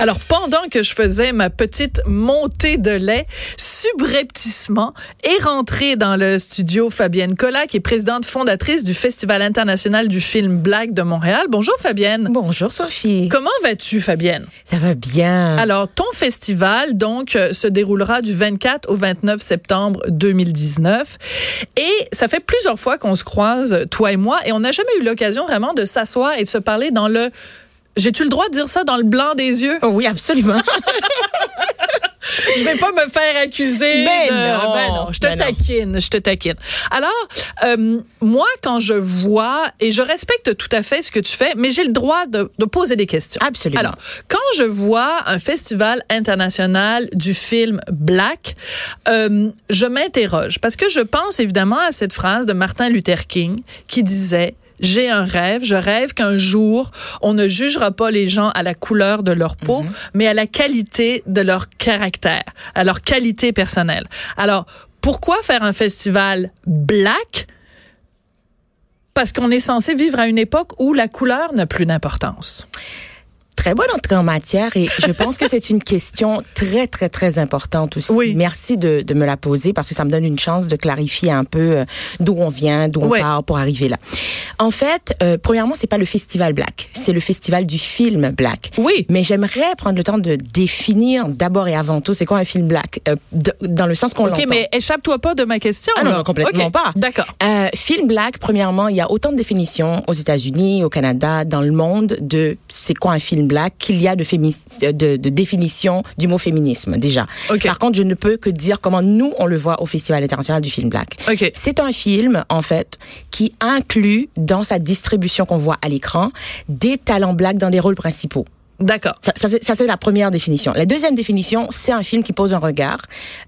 Alors, pendant que je faisais ma petite montée de lait, subrepticement est rentrée dans le studio Fabienne Collat, qui est présidente fondatrice du Festival international du film Black de Montréal. Bonjour Fabienne. Bonjour Sophie. Comment vas-tu Fabienne? Ça va bien. Alors, ton festival, donc, euh, se déroulera du 24 au 29 septembre 2019. Et ça fait plusieurs fois qu'on se croise, toi et moi, et on n'a jamais eu l'occasion vraiment de s'asseoir et de se parler dans le j'ai-tu le droit de dire ça dans le blanc des yeux? Oh oui, absolument. je vais pas me faire accuser. Mais de... non, ben non, je te ben non. taquine, je te taquine. Alors, euh, moi, quand je vois, et je respecte tout à fait ce que tu fais, mais j'ai le droit de, de poser des questions. Absolument. Alors, quand je vois un festival international du film Black, euh, je m'interroge parce que je pense évidemment à cette phrase de Martin Luther King qui disait j'ai un rêve, je rêve qu'un jour, on ne jugera pas les gens à la couleur de leur peau, mais à la qualité de leur caractère, à leur qualité personnelle. Alors, pourquoi faire un festival black? Parce qu'on est censé vivre à une époque où la couleur n'a plus d'importance. Très bonne entrée en matière et je pense que c'est une question très, très, très importante aussi. Oui. Merci de, de me la poser parce que ça me donne une chance de clarifier un peu euh, d'où on vient, d'où on part pour arriver là. En fait, euh, premièrement, c'est pas le festival Black, c'est le festival du film Black. Oui. Mais j'aimerais prendre le temps de définir d'abord et avant tout c'est quoi un film Black, euh, dans le sens qu'on OK, l'entend. mais échappe-toi pas de ma question. Ah non, non, complètement OK, pas. D'accord. Euh, film black, premièrement, il y a autant de définitions aux États-Unis, au Canada, dans le monde de c'est quoi un film black qu'il y a de, fémi- de, de définition du mot féminisme déjà. Par contre, je ne peux que dire comment nous on le voit au Festival international du film black. C'est un film en fait qui inclut dans sa distribution qu'on voit à l'écran des talents black dans des rôles principaux. D'accord. Ça, ça, c'est- ça, c'est la première définition. La deuxième définition, c'est un film qui pose un regard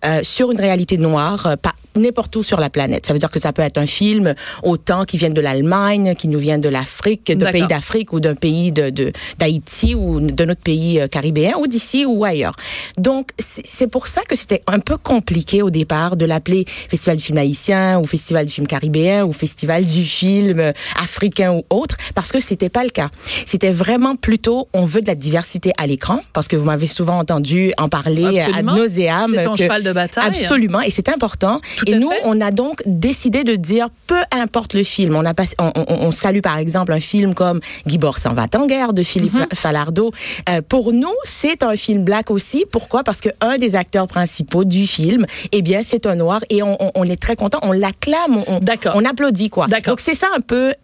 euh, sur une réalité noire, euh, pas n'importe où sur la planète. Ça veut dire que ça peut être un film autant qui vient de l'Allemagne, qui nous vient de l'Afrique, d'un pays d'Afrique ou d'un pays de de- d'Haïti ou de notre pays euh, caribéen ou d'ici ou ailleurs. Donc c'est c'est pour ça que c'était un peu compliqué au départ de l'appeler Festival du film haïtien ou Festival du film caribéen ou Festival du film euh, africain ou autre parce que c'était pas le cas. C'était vraiment plutôt on veut de la diversité à l'écran parce que vous m'avez souvent entendu en parler Absolument. à nauséam. C'est ton que- cheval de bataille. Absolument, et c'est important. Tout et nous, fait. on a donc décidé de dire, peu importe le film, on a passé, on, on- on salue par exemple un film comme Guibord s'en va en guerre de Philippe Mm-hmm. Falardeau. Euh, pour nous, c'est un film black aussi. Pourquoi? Parce que un des acteurs principaux du film, eh bien, c'est un noir et on, on- on est très content, on l'acclame, on, on applaudit quoi. Donc c'est ça un peu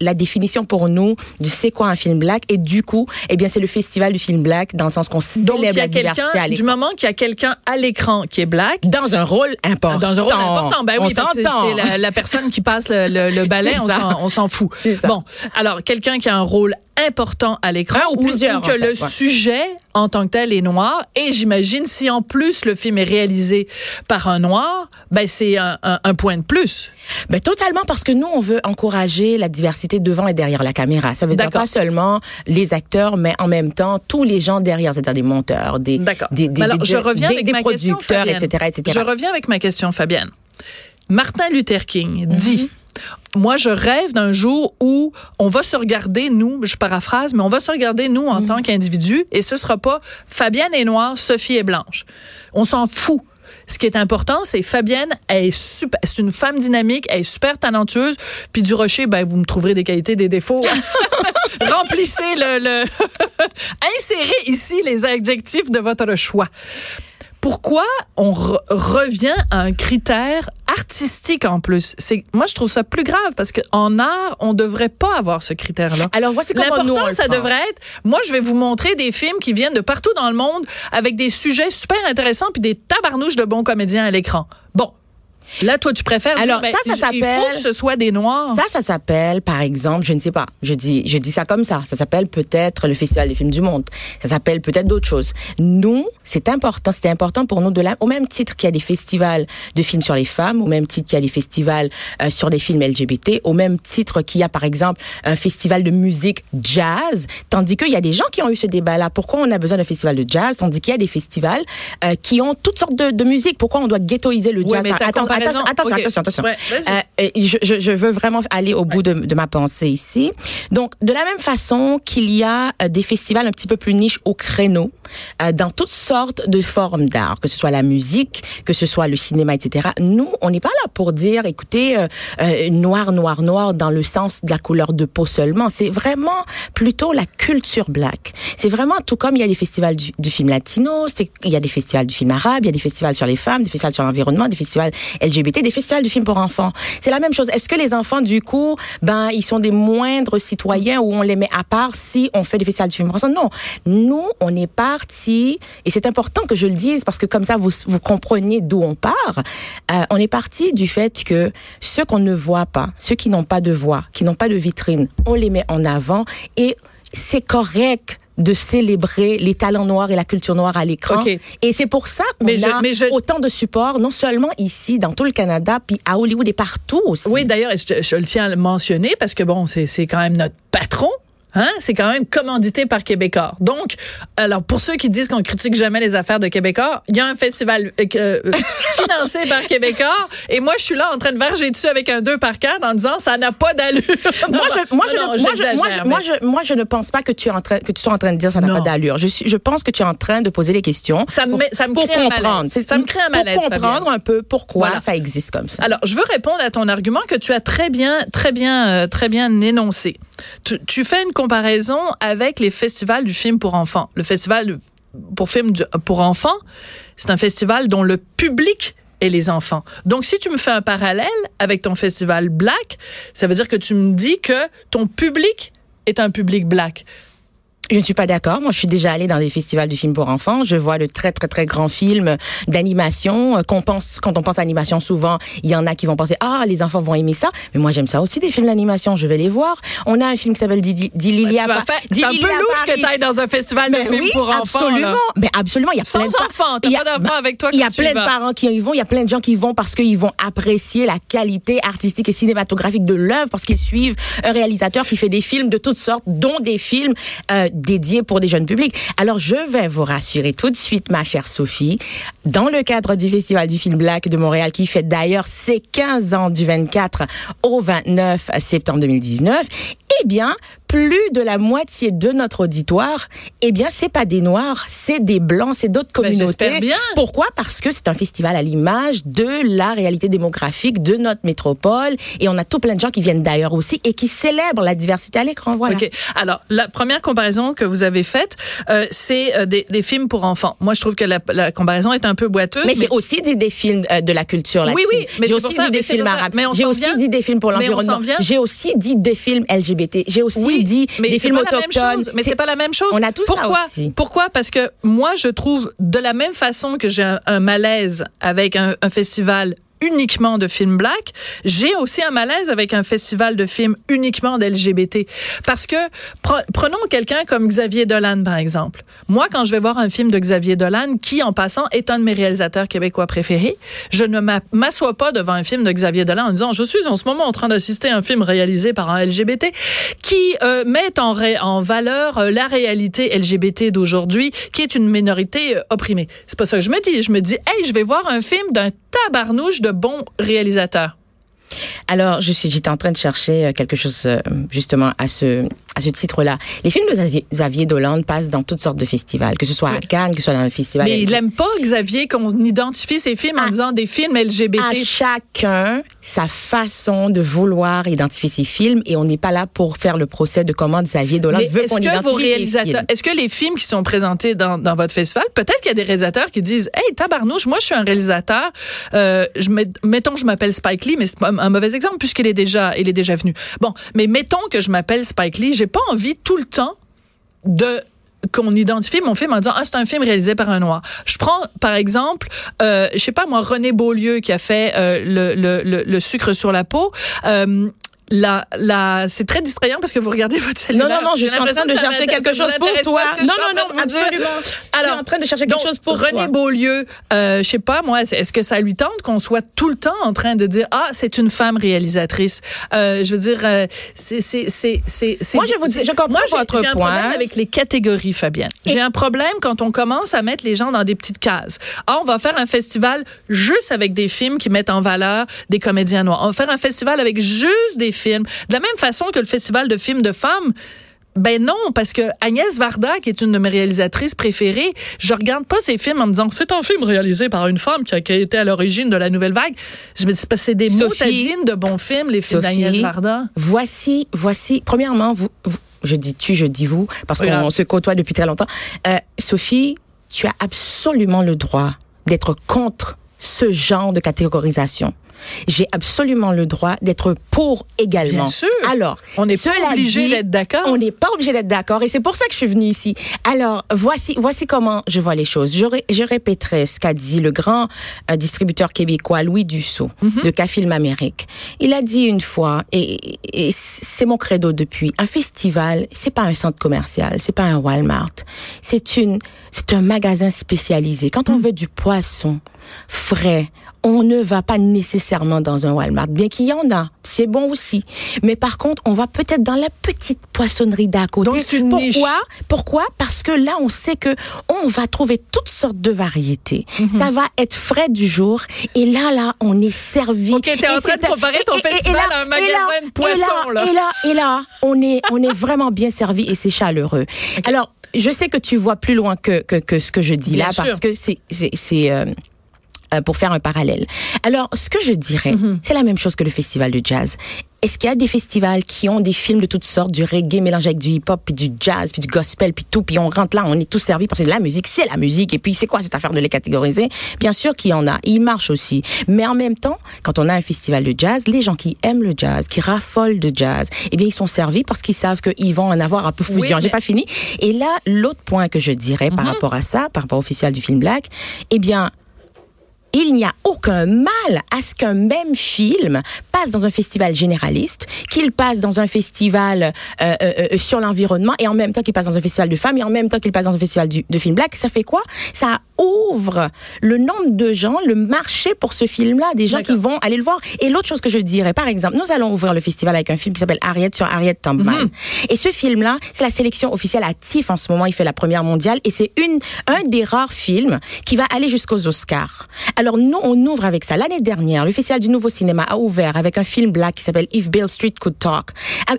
la définition pour nous de c'est quoi un film black. Et du coup, eh bien, c'est le festival du film black dans le sens qu'on Donc, célèbre a la diversité à du moment qu'il y a quelqu'un à l'écran qui est black, Dans un rôle important. Dans un rôle important. Ben oui, c'est la, la personne qui passe le, le, le balai, on s'en- fout. C'est ça. Bon, alors quelqu'un qui a un rôle important à l'écran Un ou plusieurs, ou que en fait, le ouais. sujet en tant que tel est noir et j'imagine si en plus le film est réalisé par un noir, ben c'est un, un, un point de plus. Ben, totalement, parce que nous, on veut encourager la diversité devant et derrière la caméra. Ça veut dire pas seulement les acteurs, mais en même temps tous les gens derrière, c'est-à-dire des monteurs, des, des, des, alors, des- je reviens avec des ma producteurs, etc., etc. Je reviens avec ma question, Fabienne. Martin Luther King dit Moi, je rêve d'un jour où on va se regarder, nous, je paraphrase, mais on va se regarder, nous, en tant qu'individus, et ce sera pas Fabienne est noire, Sophie est blanche. On s'en fout. Ce qui est important, c'est Fabienne, elle est super, c'est une femme dynamique, elle est super talentueuse. Puis du Rocher, ben vous me trouverez des qualités, des défauts. Remplissez le, le insérez ici les adjectifs de votre choix. Pourquoi on re- revient à un critère artistique en plus? C'est moi je trouve ça plus grave parce que en art on devrait pas avoir ce critère-là. Alors, voici comment nous, on ça prend. devrait être, moi, je vais vous montrer des films qui viennent de partout dans le monde avec des sujets super intéressants puis des tabarnouches de bons comédiens à l'écran. Bon. Là, toi, tu préfères Alors, dire, ça, ben, ça faut s'appelle- que ce soit des noirs. Ça, ça s'appelle, par exemple, je ne sais pas, je dis, je dis ça comme ça. Ça s'appelle peut-être le Festival des films du monde. Ça s'appelle peut-être d'autres choses. Nous, c'est important, c'était important pour nous de la, au même titre qu'il y a des festivals de films sur les femmes, au même titre qu'il y a des festivals euh, sur les films LGBT, au même titre qu'il y a, par exemple, un festival de musique jazz, tandis qu'il y a des gens qui ont eu ce débat-là. Pourquoi on a besoin d'un festival de jazz, tandis qu'il y a des festivals euh, qui ont toutes sortes de, de musique? Pourquoi on doit ghettoiser le jazz? Attention, attention, attention. Ouais, je, je, veux vraiment aller au bout de, de, ma pensée ici. Donc, de la même façon qu'il y a euh, des festivals un petit peu plus niches au créneau, euh, dans toutes sortes de formes d'art, que ce soit la musique, que ce soit le cinéma, etc. Nous, on n'est pas là pour dire, écoutez, euh, noir, noir, noir dans le sens de la couleur de peau seulement. C'est vraiment plutôt la culture black. C'est vraiment tout comme il y a des festivals du, du film latino, il y a des festivals du film arabe, il y a des festivals sur les femmes, des festivals sur l'environnement, des festivals LGBT, des festivals du film pour enfants. C'est la même chose. Est-ce que les enfants, du coup, ben, ils sont des moindres citoyens ou on les met à part si on fait des festivals du film enfants? Non. Nous, on est parti, et c'est important que je le dise parce que comme ça, vous, vous compreniez d'où on part. Euh, on est parti du fait que ceux qu'on ne voit pas, ceux qui n'ont pas de voix, qui n'ont pas de vitrine, on les met en avant et c'est correct de célébrer les talents noirs et la culture noire à l'écran. Et c'est pour ça qu'on a autant de support, non seulement ici, dans tout le Canada, puis à Hollywood et partout aussi. Oui, d'ailleurs, je, je, le tiens à le mentionner parce que bon, c'est quand même notre patron, Hein? C'est quand même commandité par Québécois. Donc, alors pour ceux qui disent qu'on critique jamais les affaires de Québécois, il y a un festival euh, euh financé par Québécois et moi je suis là en train de verger dessus avec un 2 par 4 en disant ça n'a pas d'allure. moi, je, moi, je, moi, je, moi, je, moi, je, ne pense pas que tu es en train que tu sois en train de dire ça n'a pas d'allure. Je je pense que tu es en train de poser les questions. Ça me ça me pour crée comprendre. Un ça me crée un malaise. Pour comprendre un peu pourquoi ça existe comme ça. Alors, je veux répondre à ton argument que tu as très bien très bien euh, très bien énoncé. Tu, tu fais une comparaison avec les festivals du film pour enfants. Le festival pour pour enfants, c'est un festival dont le public est les enfants. Donc, si tu me fais un parallèle avec ton festival Black, ça veut dire que tu me dis que ton public est un public black. Je ne suis pas d'accord. Moi, je suis déjà allée dans des festivals du film pour enfants. Je vois de très, très, très grands films d'animation. Euh, qu'on pense, quand on pense à animation, souvent, il y en a qui vont penser, ah, les enfants vont aimer ça. Mais moi, j'aime ça aussi, des films d'animation. Je vais les voir. On a un film qui s'appelle Dililia. Bah, c'est un peu louche que tu dans un festival de films pour enfants. Absolument. Mais absolument. Il y a Sans plein enfants. T'as pas d'enfants avec toi Il y a plein de parents qui y vont. Il y a plein de gens qui y vont parce qu'ils vont apprécier la qualité artistique et cinématographique de l'œuvre parce qu'ils suivent un réalisateur qui fait des films de toutes sortes, dont des films euh, dédiés pour des jeunes publics. Alors, je vais vous rassurer tout de suite, ma chère Sophie, dans le cadre du Festival du film Black de Montréal, qui fait d'ailleurs ses 15 ans du 24 au 29 septembre 2019, eh bien, plus de la moitié de notre auditoire, eh bien, c'est pas des noirs, c'est des blancs, c'est d'autres ben, communautés. bien. Pourquoi? Parce que c'est un festival à l'image de la réalité démographique de notre métropole et on a tout plein de gens qui viennent d'ailleurs aussi et qui célèbrent la diversité à l'écran. Voilà. Ok. Alors, la première comparaison que vous avez faite, euh, c'est euh, des, des, films pour enfants. Moi, je trouve que la, la comparaison est un peu boiteuse. Mais, j'ai aussi dit des films euh, de la culture latine. Oui, oui. Mais j'ai aussi dit des films arabes. J'ai aussi dit des films pour l'environnement. J'ai aussi dit des films LGBT. J'ai aussi dit mais des films autochtones. mais c'est pas la même chose. On a tout Pourquoi? ça aussi. Pourquoi? Parce que moi, je trouve de la même façon que j'ai un, malaise avec un, un festival uniquement de films black, j'ai aussi un malaise avec un festival de films uniquement d'LGBT. Parce que, prenons quelqu'un comme Xavier Dolan, par exemple. Moi, quand je vais voir un film de Xavier Dolan, qui, en passant, est un de mes réalisateurs québécois préférés, je ne m'assois pas devant un film de Xavier Dolan en disant, je suis en ce moment en train d'assister à un film réalisé par un LGBT qui euh, met en, en valeur euh, la réalité LGBT d'aujourd'hui, qui est une minorité euh, opprimée. C'est pas ça que je me dis. Je me dis, hey, je vais voir un film d'un tabarnouche de bons réalisateurs. Alors, je suis, j'étais en train de chercher euh, quelque chose euh, justement à ce à ce titre-là. Les films de Xavier Dolan passent dans toutes sortes de festivals, que ce soit à Cannes, que ce soit dans le festival. Mais il n'aime pas Xavier qu'on identifie ses films en disant des films LGBT. À chacun sa façon de vouloir identifier ses films et on n'est pas là pour faire le procès de comment Xavier Dolan veut qu'on identifie vos réalisateurs, Est-ce que les films qui sont présentés dans, dans votre festival, peut-être qu'il y a des réalisateurs qui disent, hey tabarnouche, moi je suis un réalisateur, euh, je mettons je m'appelle Spike Lee, mais c'est un mauvais exemple puisqu'il est déjà, il est déjà venu. Bon, mais mettons que je m'appelle Spike Lee, j'ai pas envie tout le temps de qu'on identifie mon film en disant ah c'est un film réalisé par un noir. Je prends par exemple euh, je sais pas moi René Beaulieu qui a fait euh, le, le, le, sucre sur la peau. Euh, la, la, c'est très distrayant parce que vous regardez votre cellulaire. Non, non, non, je suis en train de chercher quelque chose pour toi. Non, non, non, absolument. Alors, tu es en train de chercher quelque chose pour René Beaulieu, euh, je sais pas moi, est-ce que ça lui tente qu'on soit tout le temps en train de dire ah c'est une femme réalisatrice. Euh, je veux dire, euh, c'est c'est c'est c'est. Moi je vous dis, je comprends moi, votre J'ai un problème avec les catégories, Fabienne. J'ai un problème quand on commence à mettre les gens dans des petites cases. Ah on va faire un festival juste avec des films qui mettent en valeur des comédiens noirs. On va faire un festival avec juste des films. De la même façon que le festival de films de femmes. Ben non, parce que Agnès Varda, qui est une de mes réalisatrices préférées, je regarde pas ces films en me disant c'est un film réalisé par une femme qui a, été à l'origine de la nouvelle vague. Je me dis c'est des motadines de bons films, les films d'Agnès Varda. Voici, voici. Premièrement, vous, je dis tu, je dis vous, parce qu'on se côtoie depuis très longtemps. Euh, Sophie, tu as absolument le droit d'être contre ce genre de catégorisation j'ai absolument le droit d'être pour également. Bien sûr. Alors, on n'est pas obligé d'être d'accord. On n'est pas obligé d'être d'accord et c'est pour ça que je suis venue ici. Alors, voici voici comment je vois les choses. Je, je répéterai ce qu'a dit le grand euh, distributeur québécois Louis Dussault mm de Cafilm Amérique. Il a dit une fois et, et c'est mon credo depuis, un festival, c'est pas un centre commercial, c'est pas un Walmart. C'est une c'est un magasin spécialisé. Quand on mm. veut du poisson frais, on ne va pas nécessairement dans un Walmart, bien qu'il y en a, c'est bon aussi. Mais par contre, on va peut-être dans la petite poissonnerie d'à côté. Donc une Pourquoi niche. Pourquoi? Parce que là, on sait que on va trouver toutes sortes de variétés. Mhm. Ça va être frais du jour, et là, là, on est servi. Ok, t'es en train de préparer ton festival à un magasin de poissons là. Et là, et là, on est, on est vraiment bien servi et c'est chaleureux. Alors, je sais que tu vois plus loin que que, que ce que je dis là, parce que c'est c'est euh, euh, pour faire un parallèle. Alors, ce que je dirais, mhm. c'est la même chose que le festival de jazz. Est-ce qu'il y a des festivals qui ont des films de toutes sortes, du reggae mélangé avec du hip-hop, puis du jazz, puis du gospel, puis tout, puis on rentre là, on est tous servis parce que la musique, c'est la musique, et puis c'est quoi cette affaire de les catégoriser? Bien sûr qu'il y en a, il marche aussi. Mais en même temps, quand on a un festival de jazz, les gens qui aiment le jazz, qui raffolent de jazz, eh bien ils sont servis parce qu'ils savent qu'ils vont en avoir un peu fusion. J'ai pas fini. Et là, l'autre point que je dirais par mhm. rapport à ça, par rapport au festival du film Black, eh bien il n'y a aucun mal à ce qu'un même film passe dans un festival généraliste, qu'il passe dans un festival euh, euh, euh, sur l'environnement et en même temps qu'il passe dans un festival de femmes et en même temps qu'il passe dans un festival de film black. Ça fait quoi? Ça ouvre le nombre de gens, le marché pour ce film-là, des gens qui vont aller le voir. Et l'autre chose que je dirais, par exemple, nous allons ouvrir le festival avec un film qui s'appelle Harriet sur Harriet Tubman. Mhm. Et ce film-là, c'est la sélection officielle à TIFF en ce moment. Il fait la première mondiale et c'est une un des rares films qui va aller jusqu'aux Oscars. Alors nous, on ouvre avec ça. L'année dernière, le Festival du Nouveau Cinéma a ouvert avec un film black qui s'appelle If Bill Street Could Talk.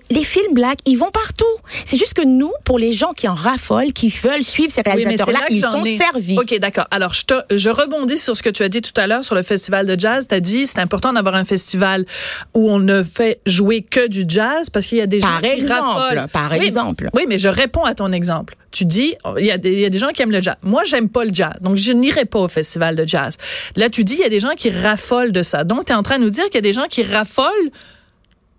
Les films black, ils vont partout. C'est juste que nous, pour les gens qui en raffolent, qui veulent suivre ces réalisateurs-là, ils sont servis. D'accord. Alors, je, te, je rebondis sur ce que tu as dit tout à l'heure sur le Festival de jazz. Tu as dit c'est important d'avoir un festival où on ne fait jouer que du jazz parce qu'il y a des par gens exemple, qui raffolent. Par exemple. Oui, mais je réponds à ton exemple. Tu dis, il y, a des, il y a des gens qui aiment le jazz. Moi, j'aime pas le jazz, donc je n'irai pas au festival de jazz. Là, tu dis, il y a des gens qui raffolent de ça. Donc, tu es en train de nous dire qu'il y a des gens qui raffolent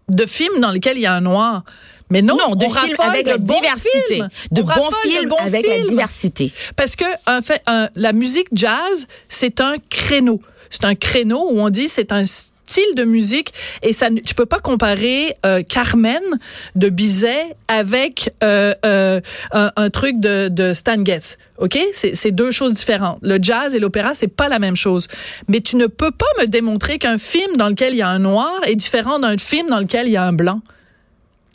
de films dans lesquels il y a un noir. Mais non, de films avec la diversité, de bons films avec la diversité. Parce que en fait, la musique jazz, c'est un créneau. C'est un créneau où on dit c'est un style de musique et ça tu peux pas comparer euh, Carmen de Bizet avec euh, euh, un, truc de, de Stan Getz. OK? C'est deux choses différentes. Le jazz et l'opéra, c'est pas la même chose. Mais tu ne peux pas me démontrer qu'un film dans lequel il y a un noir est différent d'un film dans lequel il y a un blanc.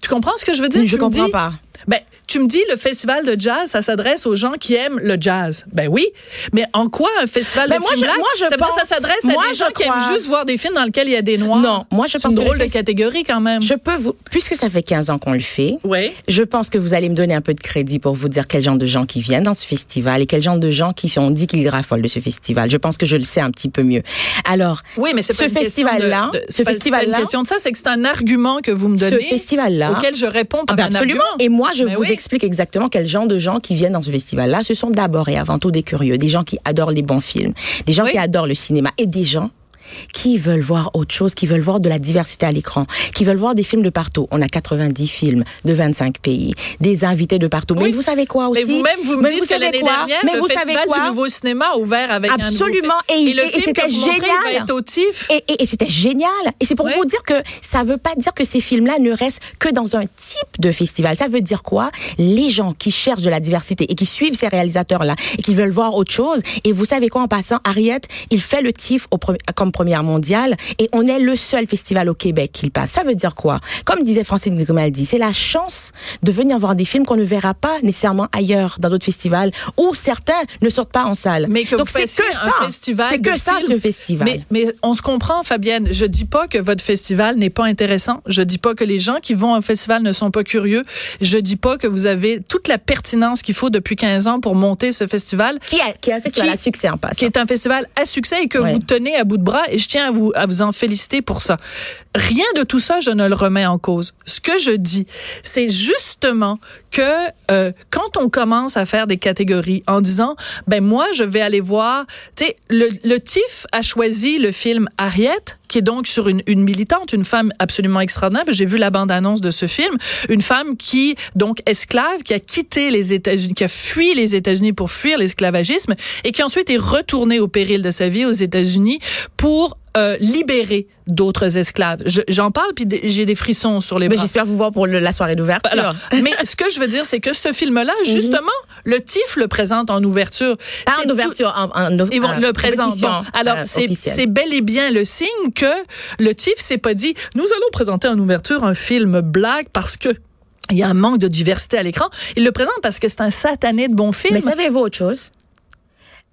Tu comprends ce que je veux dire? Je comprends pas. Ben, tu me dis le festival de jazz, ça s'adresse aux gens qui aiment le jazz. Ben oui, mais en quoi un festival de moi, je, moi, je ça, pense, ça s'adresse à des gens qui aiment juste voir des films dans lesquels il y a des noirs? Non, moi je pense une drôle de catégorie quand même. Je peux vous puisque ça fait 15 ans qu'on le fait. Oui. Je pense que vous allez me donner un peu de crédit pour vous dire quel genre de gens qui viennent dans ce festival et quel genre de gens qui ont dit qu'ils raffolent de ce festival. Je pense que je le sais un petit peu mieux. Alors, oui, mais ce festival là, ce festival là, une question de ça, c'est que c'est un argument que vous me donnez. Ce festival là, auquel je réponds par ah ben absolument. Et moi je vous explique exactement quel genre de gens qui viennent dans ce festival-là, ce sont d'abord et avant tout des curieux, des gens qui adorent les bons films, des gens qui adorent le cinéma et des gens qui veulent voir autre chose, qui veulent voir de la diversité à l'écran, qui veulent voir des films de partout. On a 90 films de 25 pays, des invités de partout. Mais vous savez quoi aussi Mais vous-même, vous me dites vous que savez l'année dernière, Mais le vous savez Festival quoi du Nouveau Cinéma a ouvert avec un nouveau Absolument. Et, et- et film c'était génial. Et, et- et c'était génial. Et c'est pour Ouais. vous dire que ça veut pas dire que ces films-là ne restent que dans un type de festival. Ça veut dire quoi? Les gens qui cherchent de la diversité et qui suivent ces réalisateurs-là et qui veulent voir autre chose. Et vous savez quoi? En passant, Harriet, il fait le TIFF au pre- comme première mondiale et on est le seul festival au Québec qu'il passe. Ça veut dire quoi? Comme disait Francine Grimaldi, c'est la chance de venir voir des films qu'on ne verra pas nécessairement ailleurs dans d'autres festivals où certains ne sortent pas en salle. Mais que Donc c'est que ça. festival C'est que ça films. ce festival. Mais, mais on se comprend, Fabienne. Je dis pas que votre festival n'est pas intéressant. Je dis pas que les gens qui vont au festival ne sont pas curieux. Je dis pas que vous avez toute la pertinence qu'il faut depuis 15 ans pour monter ce festival. qui, a, qui a un festival Qui- à succès en passant. qui est un festival à succès et que Ouais. vous tenez à bout de bras et je tiens à vous à vous en féliciter pour ça. Rien de tout ça je ne le remets en cause. Ce que je dis, c'est justement que euh, quand on commence à faire des catégories en disant ben moi je vais aller voir, tu sais le, le TIFF a choisi le film Harriet qui est donc sur une, une militante, une femme absolument extraordinaire. J'ai vu la bande-annonce de ce film, une femme qui donc esclave, qui a quitté les États-Unis, qui a fui les États-Unis pour fuir l'esclavagisme et qui ensuite est retournée au péril de sa vie aux États-Unis pour euh, libérer d'autres esclaves. Je- J'en parle puis j'ai des frissons sur les Mais bras. j'espère vous voir pour le- la soirée d'ouverture. Alors, mais ce que je veux dire, c'est que ce film-là, justement, le TIFF le présente en ouverture. C'est en tout- ouverture, en, en, ils vont le présenter. Bon, alors, euh, c'est bel et bien le signe que le TIFF s'est pas dit, nous allons présenter en ouverture un film black parce que il y a un manque de diversité à l'écran. Il le présente parce que c'est un satané de bon film. Mais savez-vous autre chose?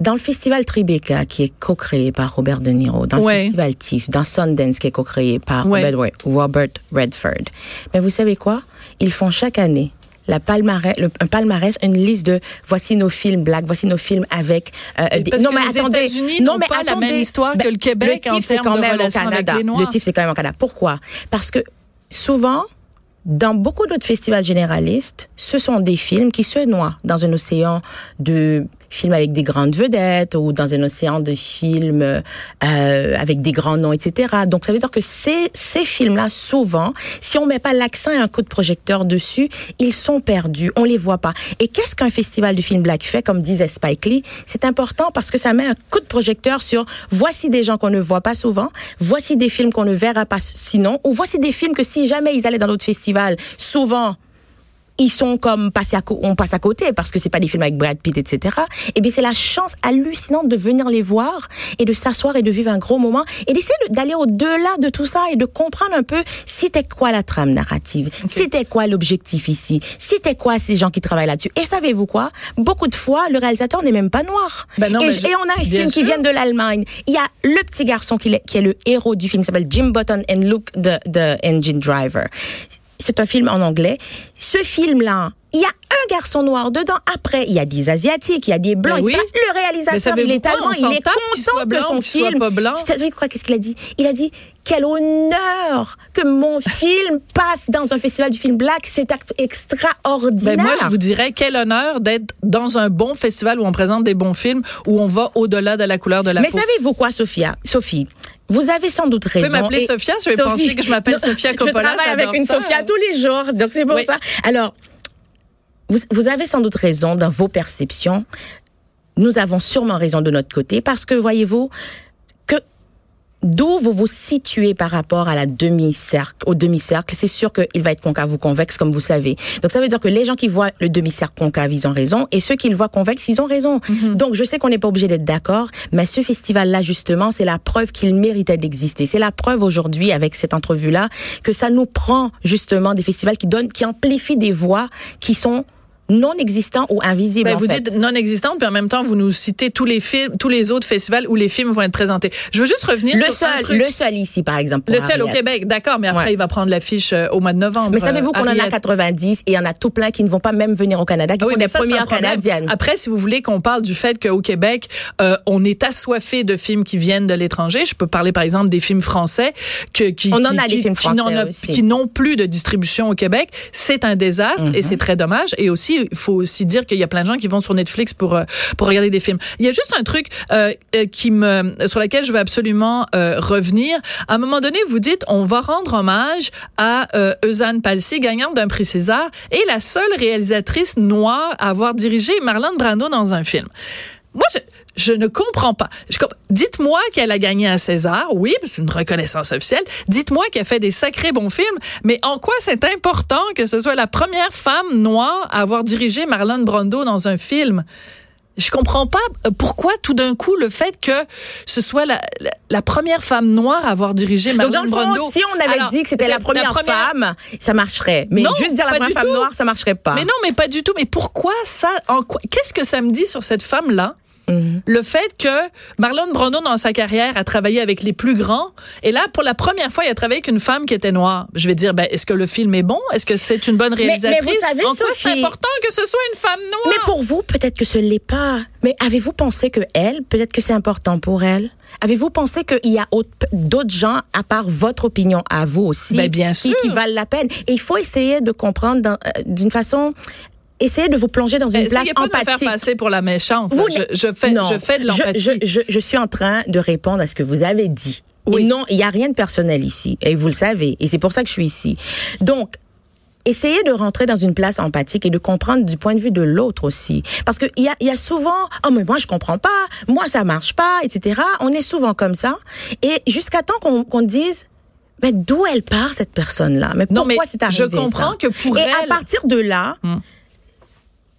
Dans le festival Tribeca, qui est co-créé par Robert De Niro, dans Ouais. le festival TIFF, dans Sundance, qui est co-créé par Ouais. Robert, Redford. Mais vous savez quoi? Ils font chaque année la palmarès, le, un palmarès, une liste de voici nos films black, voici nos films avec euh, des- non mais les attendez, non mais pas la attendez. même histoire que le Québec le TIFF, c'est quand même au Canada. Le TIFF c'est quand même au Canada. Pourquoi? Parce que souvent dans beaucoup d'autres festivals généralistes, ce sont des films qui se noient dans un océan de films avec des grandes vedettes ou dans un océan de films euh, avec des grands noms, etc. Donc ça veut dire que ces, ces films-là, souvent, si on met pas l'accent et un coup de projecteur dessus, ils sont perdus, on les voit pas. Et qu'est-ce qu'un festival de films black fait, comme disait Spike Lee? C'est important parce que ça met un coup de projecteur sur voici des gens qu'on ne voit pas souvent, voici des films qu'on ne verra pas sinon, ou voici des films que si jamais ils allaient dans d'autres festivals, souvent ils sont comme passés à on passe à côté parce que c'est pas des films avec Brad Pitt etc et bien c'est la chance hallucinante de venir les voir et de s'asseoir et de vivre un gros moment et d'essayer de- d'aller au-delà de tout ça et de comprendre un peu c'était quoi la trame narrative c'était quoi l'objectif ici c'était quoi ces gens qui travaillent là-dessus. Et savez-vous quoi? Beaucoup de fois le réalisateur n'est même pas noir. Ben non, et, je- et on a un film qui vient de l'Allemagne. Il y a le petit garçon qui est, qui est le héros du film qui s'appelle Jim Button and Luke the, the Engine Driver c'est un film en anglais. Ce film-là, il y a un garçon noir dedans. Après, il y a des asiatiques, il y a des blancs. Ben oui. Le Mais réalisateur, il est allemand, il est soit content que blanc son qu'il soit film. pas blanc. Vous savez quoi Qu'est-ce qu'il a dit? Il a dit quel honneur que mon film passe dans un festival du film black. C'est extraordinaire. Ben moi, je vous dirais quel honneur d'être dans un bon festival où on présente des bons films, où on va au-delà de la couleur de la Mais peau. savez-vous quoi, Sophia? Sophie? Vous avez sans doute raison. pouvez m'appeler Sophia, je vais Sophie- penser que je m'appelle Sophia Coppola, Je travaille avec une ça. Sophia tous les jours, donc c'est pour Oui. ça. Alors, vous, vous avez sans doute raison dans vos perceptions. Nous avons sûrement raison de notre côté parce que, voyez-vous, d'où vous vous situez par rapport à la demi-cercle, au demi-cercle, c'est sûr qu'il va être concave ou convexe, comme vous savez. Donc, ça veut dire que les gens qui voient le demi-cercle concave, ils ont raison, et ceux qui le voient convexe, ils ont raison. Donc, je sais qu'on n'est pas obligé d'être d'accord, mais ce festival-là, justement, c'est la preuve qu'il méritait d'exister. C'est la preuve aujourd'hui, avec cette entrevue-là, que ça nous prend, justement, des festivals qui donnent, qui amplifient des voix qui sont non existants ou invisibles, Ben, en vous fait. dites non existante, puis en même temps, vous nous citez tous les films, tous les autres festivals où les films vont être présentés. Je veux juste revenir le sur un seul, truc. le seul ici, par exemple. pour Le seul au. Québec, d'accord, mais après, Ouais. il va prendre l'affiche euh, au mois de novembre. Mais savez-vous euh, qu'on en a Harriet. 90 et il y en a tout plein qui ne vont pas même venir au Canada, qui Ah oui, sont des ça, premières canadiennes. Après, si vous voulez qu'on parle du fait qu'au Québec, euh, on est assoiffé de films qui viennent de l'étranger, je peux parler par exemple des films français que, qui, On en qui- des qui- films français n'ont plus de distribution au Québec. C'est un désastre Mhm. et c'est très dommage. Et aussi il faut aussi dire qu'il y a plein de gens qui vont sur Netflix pour euh, pour regarder des films. Il y a juste un truc euh, euh, qui me sur lequel je veux absolument revenir. À un moment donné, vous dites on va rendre hommage à Eusanne Palsy, gagnante d'un prix César et la seule réalisatrice noire à avoir dirigé Marlon Brando dans un film. Moi, je, je ne comprends pas. Dites-moi qu'elle a gagné un César, oui, c'est une reconnaissance officielle. Dites-moi qu'elle fait des sacrés bons films, mais en quoi c'est important que ce soit la première femme noire à avoir dirigé Marlon Brando dans un film? Je comprends pas euh, pourquoi tout d'un coup le fait que ce soit la, la, première femme noire à avoir dirigé Marlon Donc dans le fond, Si on avait dit que c'était la, première femme, ça marcherait. Mais juste dire la première femme noire, ça marcherait pas. Mais non, mais pas du tout. Mais pourquoi ça En quoi Qu'est-ce que ça me dit sur cette femme là Mhm. Le fait que Marlon Brando, dans sa carrière, a travaillé avec les plus grands, et là, pour la première fois, il a travaillé avec une femme qui était noire. Je vais dire, ben, est-ce que le film est bon? Est-ce que c'est une bonne réalisatrice? Mais, vous savez, en quoi c'est important que ce soit une femme noire? Mais pour vous, peut-être que ce l'est pas. Mais avez-vous pensé que elle, peut-être que c'est important pour elle? Avez-vous pensé qu'il y a d'autres gens, à part votre opinion à vous aussi, ben, bien sûr. Qui, valent la peine? Et il faut essayer de comprendre euh, d'une façon essayez de vous plonger dans une place pas empathique. de me faire passer pour la méchante. je, je, fais, je fais de l'empathie. Je, je, je, suis en train de répondre à ce que vous avez dit. Oui. Et non, il n'y a rien de personnel ici. Et vous le savez. Et c'est pour ça que je suis ici. Donc, essayez de rentrer dans une place empathique et de comprendre du point de vue de l'autre aussi. Parce qu'il y a, y a souvent, oh mais moi je comprends pas, moi ça marche pas, etc. On est souvent comme ça. Et jusqu'à temps qu'on qu'on dise, mais d'où elle part cette personne-là? Mais pourquoi c'est arrivé Je comprends que pour et elle... à partir de là, hmm.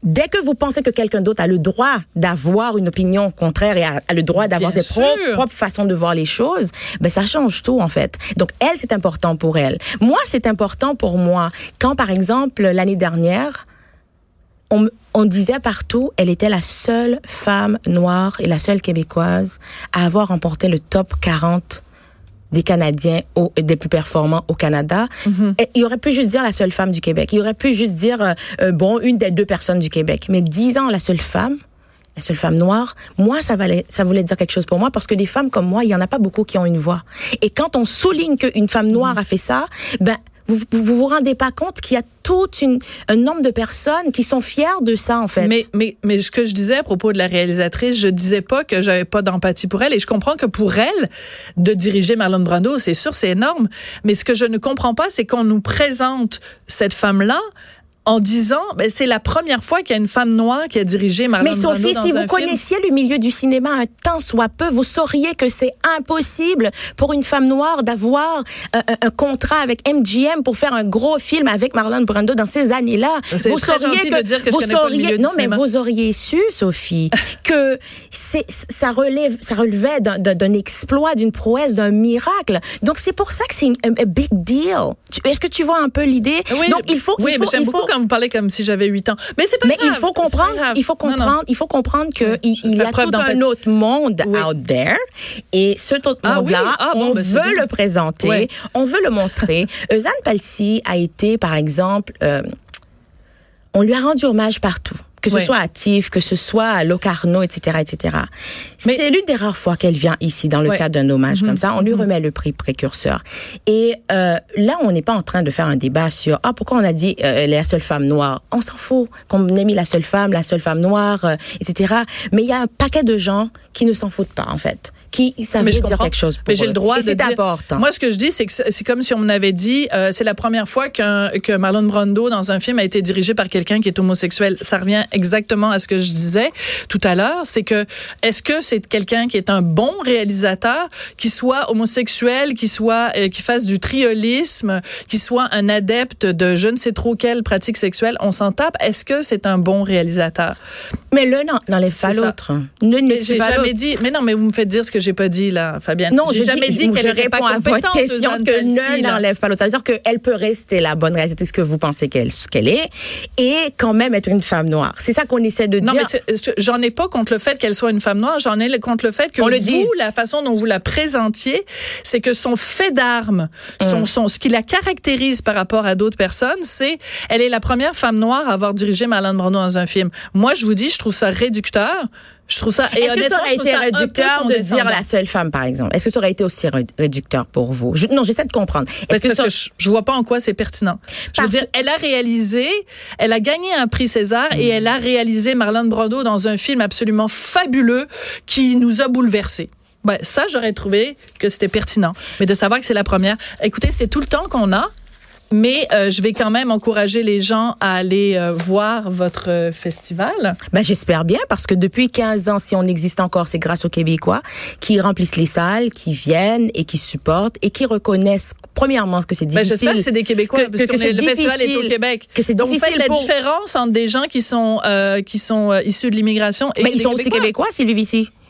Dès que vous pensez que quelqu'un d'autre a le droit d'avoir une opinion contraire et a, le droit d'avoir ses propres, façons de voir les choses, ben ça change tout en fait. Donc elle, c'est important pour elle. Moi, c'est important pour moi. Quand par exemple l'année dernière, on, on, disait partout, elle était la seule femme noire et la seule québécoise à avoir remporté le top 40 des Canadiens au, des plus performants au Canada. Mhm. Et il aurait pu juste dire la seule femme du Québec. Il aurait pu juste dire, euh, euh, bon, une des deux personnes du Québec. Mais disant la seule femme, la seule femme noire, moi, ça, valait, ça voulait dire quelque chose pour moi parce que des femmes comme moi, il y en a pas beaucoup qui ont une voix. Et quand on souligne qu'une femme noire a fait ça, ben, vous, vous vous rendez pas compte qu'il y a tout une, un nombre de personnes qui sont fiers de ça, en fait. Mais, mais, mais ce que je disais à propos de la réalisatrice, je disais pas que j'avais pas d'empathie pour elle. Et je comprends que pour elle, de diriger Marlon Brando, c'est sûr, c'est énorme. Mais ce que je ne comprends pas, c'est qu'on nous présente cette femme-là en disant, ben, c'est la première fois qu'il y a une femme noire qui a dirigé Marlon Mais Sophie, si vous connaissiez le milieu du cinéma un tant soit peu, vous sauriez que c'est impossible pour une femme noire d'avoir euh, un, contrat avec MGM pour faire un gros film avec Marlon Brando dans ces années-là. Vous sauriez que, de dire que vous sauriez, non mais vous auriez su, Sophie, que c'est ça relève, ça relevait d'un exploit, d'une prouesse, d'un miracle. Donc c'est pour ça que c'est un big deal. Est-ce que tu vois un peu l'idée? Oui, Donc il faut, oui, il faut, mais j'aime beaucoup quand vous parlez comme si j'avais 8 ans. Mais c'est pas Mais il faut comprendre, il faut comprendre, il faut comprendre que il, y a tout un autre monde out there. Et ce autre ah monde-là, ah, on ben, veut le présenter, on veut le montrer. Eusanne Palsy a été, par exemple, euh, on lui a rendu hommage partout que ce soit à que ce soit à Locarno, etc., etc. C'est l'une des rares fois qu'elle vient ici dans le cadre d'un hommage mm-hmm. comme ça. On lui mm-hmm. remet le prix précurseur. Et euh, là, on n'est pas en train de faire un débat sur ah pourquoi on a dit euh, elle est la seule femme noire? On s'en fout qu'on ait mis la seule femme, la seule femme noire, euh, etc. Mais il y a un paquet de gens qui ne s'en foutent pas en fait qui ça veut dire quelque chose pour Mais j'ai le droit de dire. important. Moi, ce que je dis, c'est que c'est comme si on m'avait dit, euh, c'est la première fois qu'un que Marlon Brando dans un film a été dirigé par quelqu'un qui est homosexuel. Ça revient exactement à ce que je disais tout à l'heure. C'est que est-ce que c'est quelqu'un qui est un bon réalisateur, qui soit homosexuel, qui soit euh, qui fasse du triolisme, qui soit un adepte de je ne sais trop quelle pratique sexuelle, on s'en tape? Est-ce que c'est un bon réalisateur? Mais l'un n'enlève pas l'autre. Ne j'ai jamais dit. Mais non, mais vous me faites dire ce que j'ai pas dit là, Fabienne. Non, j'ai jamais dit qu'elle n'était pas compétente. Question que l'un n'enlève pas l'autre. Ça veut dire qu'elle peut rester la bonne réalité, ce que vous pensez qu'elle qu'elle est, et quand même être une femme noire. C'est ça qu'on essaie de dire. Non, mais j'en ai pas contre le fait qu'elle soit une femme noire. J'en ai contre le fait que le vous, la façon dont vous la présentiez, c'est que son fait d'armes, son, mm. son, ce qui la caractérise par rapport à d'autres personnes, c'est elle est la première femme noire à avoir dirigé Marlon Brando dans un film. Moi, je vous dis, je trouve ça réducteur Je trouve ça. Est-ce que ça aurait été réducteur de dire la seule femme, par exemple? Est-ce que ça aurait été aussi réducteur pour vous? Je, Non, j'essaie de comprendre. Est-ce que, ça... je, je, vois pas en quoi c'est pertinent. Je veux dire, elle a réalisé, elle a gagné un prix César et elle a réalisé Marlon Brando dans un film absolument fabuleux qui nous a bouleversés. Ben, ça, j'aurais trouvé que c'était pertinent. Mais de savoir que c'est la première. Écoutez, c'est tout le temps qu'on a. Mais euh, je vais quand même encourager les gens à aller euh, voir votre euh, festival. Ben, J'espère bien parce que depuis 15 ans, si on existe encore, c'est grâce aux Québécois qui remplissent les salles, qui viennent et qui supportent et qui reconnaissent premièrement que c'est difficile. Ben, J'espère que c'est des Québécois parce que, le festival est au Québec. Que c'est Donc vous faites la différence entre des gens qui sont qui sont issus de l'immigration et ben, ils sont aussi Québécois s'ils vivent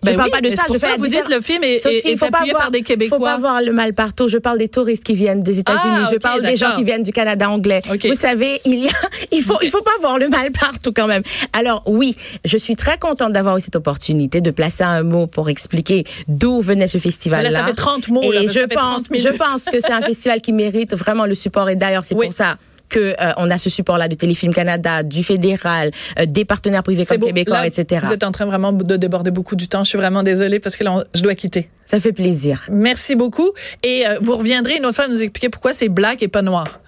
ici. Je ben parle pas de ça. Je fais vous dites le film est, Sophie, est, appuyé par des Québécois. Il faut pas voir le mal partout. Je parle des touristes qui viennent des États-Unis. Ah, je parle des gens qui viennent du Canada anglais. Vous savez, il y a, il faut, il faut pas voir le mal partout quand même. Alors oui, je suis très contente d'avoir eu cette opportunité de placer un mot pour expliquer d'où venait ce festival-là. Là, ça fait 30 mots. Et je pense, je pense que c'est un festival qui mérite vraiment le support. Et d'ailleurs, c'est pour ça que euh, on a ce support-là de Téléfilm Canada, du fédéral, euh, des partenaires privés comme Québécois, etc. Vous êtes en train vraiment de déborder beaucoup du temps. Je suis vraiment désolée parce que là, je dois quitter. Ça fait plaisir. Merci beaucoup. Et euh, vous reviendrez une autre fois nous expliquer pourquoi c'est black et pas noir.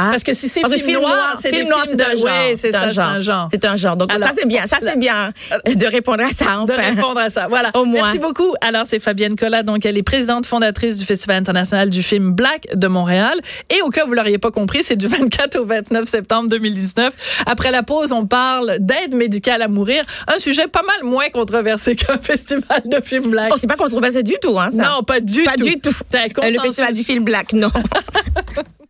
Ah. Parce que si c'est film, film, noir, c'est film noir, c'est un genre. Oui, c'est ça, c'est un genre. C'est un genre. Donc ça c'est bien, ça c'est bien de répondre à ça enfin. De répondre à ça. Voilà. Au moins. Merci beaucoup. Alors c'est Fabienne Collat, donc elle est présidente fondatrice du Festival international du film Black de Montréal. Et au cas où vous l'auriez pas compris, c'est du 24 au 29 septembre 2019. Après la pause, on parle d'aide médicale à mourir, un sujet pas mal moins controversé qu'un festival de film Black. Oh, c'est pas controversé du tout, hein ça. Non, pas du pas tout. Pas du tout. Le festival du film Black, non.